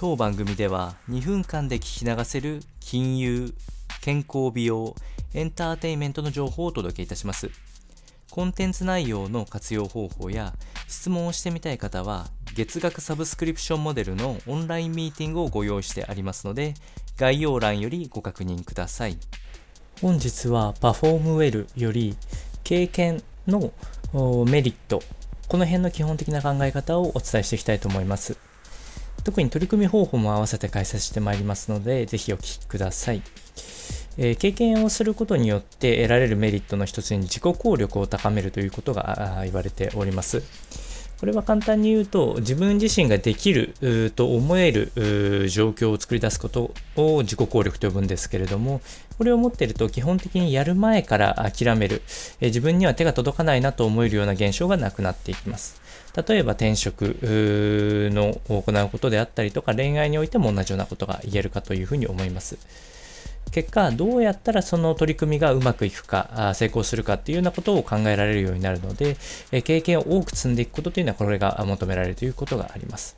当番組では2分間で聞き流せる金融、健康美容、エンターテインメントの情報をお届けいたします。コンテンツ内容の活用方法や質問をしてみたい方は月額サブスクリプションモデルのオンラインミーティングをご用意してありますので概要欄よりご確認ください。本日はパフォームウェルより経験のメリットこの辺の基本的な考え方をお伝えしていきたいと思います。特に取り組み方法も合わせて解説してまいりますので、ぜひお聞きください。えー、経験をすることによって得られるメリットの一つに自己効力を高めるということが言われております。これは簡単に言うと、自分自身ができると思える状況を作り出すことを自己効力と呼ぶんですけれども、これを持っていると基本的にやる前から諦める、自分には手が届かないなと思えるような現象がなくなっていきます。例えば転職の行うことであったりとか、恋愛においても同じようなことが言えるかというふうに思います。結果、どうやったらその取り組みがうまくいくか、成功するかっていうようなことを考えられるようになるので、経験を多く積んでいくことというのは、これが求められるということがあります。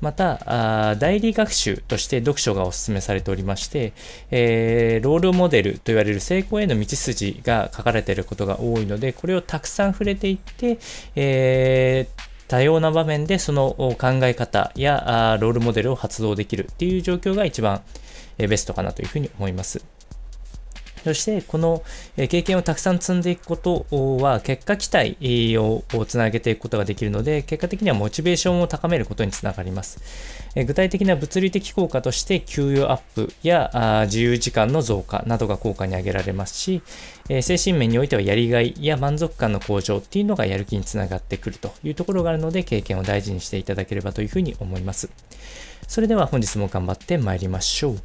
また、代理学習として読書がお勧めされておりまして、えー、ロールモデルと言われる成功への道筋が書かれていることが多いので、これをたくさん触れていって、えー多様な場面でその考え方やロールモデルを発動できるっていう状況が一番ベストかなというふうに思います。そして、この経験をたくさん積んでいくことは、結果期待をつなげていくことができるので、結果的にはモチベーションを高めることにつながります。具体的な物理的効果として、給与アップや自由時間の増加などが効果に挙げられますし、精神面においてはやりがいや満足感の向上っていうのがやる気につながってくるというところがあるので、経験を大事にしていただければというふうに思います。それでは本日も頑張って参りましょう。